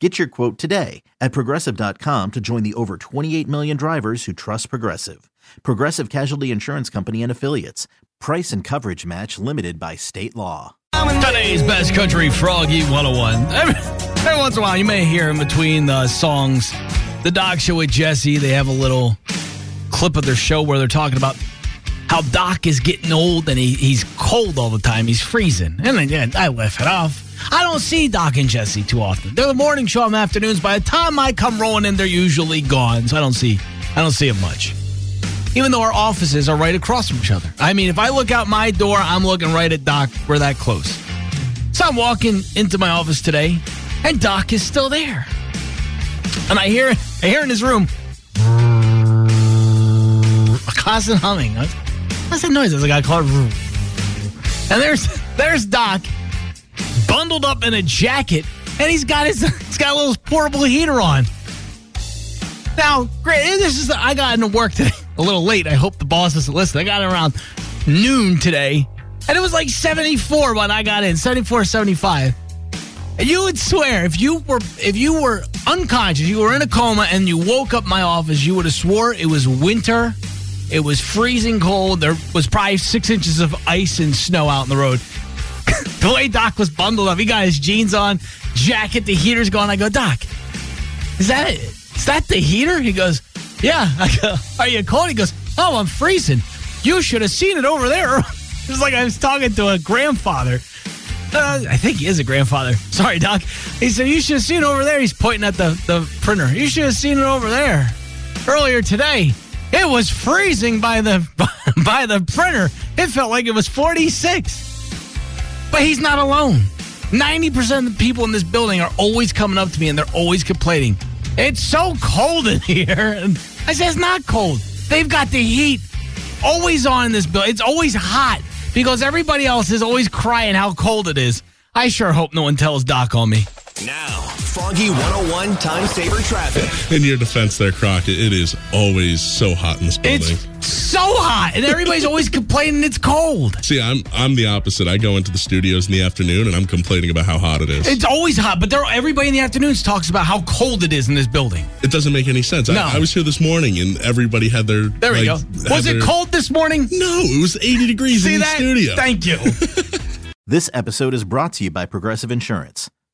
Get your quote today at progressive.com to join the over 28 million drivers who trust Progressive. Progressive Casualty Insurance Company and Affiliates. Price and coverage match limited by state law. Today's best country froggy 101. Every, every once in a while, you may hear in between the songs, the Doc Show with Jesse, they have a little clip of their show where they're talking about how Doc is getting old and he, he's cold all the time. He's freezing. And then, I laugh it off. I don't see Doc and Jesse too often. They're the morning show on afternoons. By the time I come rolling in, they're usually gone. So I don't see I don't see them much. Even though our offices are right across from each other. I mean, if I look out my door, I'm looking right at Doc. We're that close. So I'm walking into my office today, and Doc is still there. And I hear I hear in his room a constant humming. What's that noise? There's a guy called. And there's there's Doc, bundled up in a jacket, and he's got his he's got a little portable heater on. Now, great. This is I got into work today a little late. I hope the boss doesn't listen. I got around noon today, and it was like 74 when I got in, 74, 75. And you would swear if you were if you were unconscious, you were in a coma, and you woke up my office, you would have swore it was winter. It was freezing cold. There was probably six inches of ice and snow out in the road. the way Doc was bundled up, he got his jeans on, jacket, the heater's going. I go, Doc, is that it? Is that the heater? He goes, Yeah. I go, Are you cold? He goes, Oh, I'm freezing. You should have seen it over there. It's like I was talking to a grandfather. Uh, I think he is a grandfather. Sorry, Doc. He said, You should have seen it over there. He's pointing at the, the printer. You should have seen it over there earlier today. It was freezing by the by the printer. It felt like it was 46. But he's not alone. 90% of the people in this building are always coming up to me and they're always complaining. It's so cold in here. I said, it's not cold. They've got the heat always on in this building. It's always hot because everybody else is always crying how cold it is. I sure hope no one tells Doc on me. Now, Froggy 101 time saver traffic. In your defense there, Crockett, it is always so hot in this building. It's so hot, and everybody's always complaining it's cold. See, I'm I'm the opposite. I go into the studios in the afternoon and I'm complaining about how hot it is. It's always hot, but there, everybody in the afternoons talks about how cold it is in this building. it doesn't make any sense. No. I, I was here this morning and everybody had their There we like, go. had Was it cold this morning? No, it was 80 degrees See in the that? studio. Thank you. This episode is brought to you by Progressive Insurance.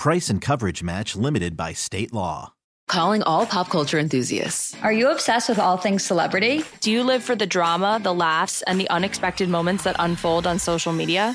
Price and coverage match limited by state law. Calling all pop culture enthusiasts. Are you obsessed with all things celebrity? Do you live for the drama, the laughs, and the unexpected moments that unfold on social media?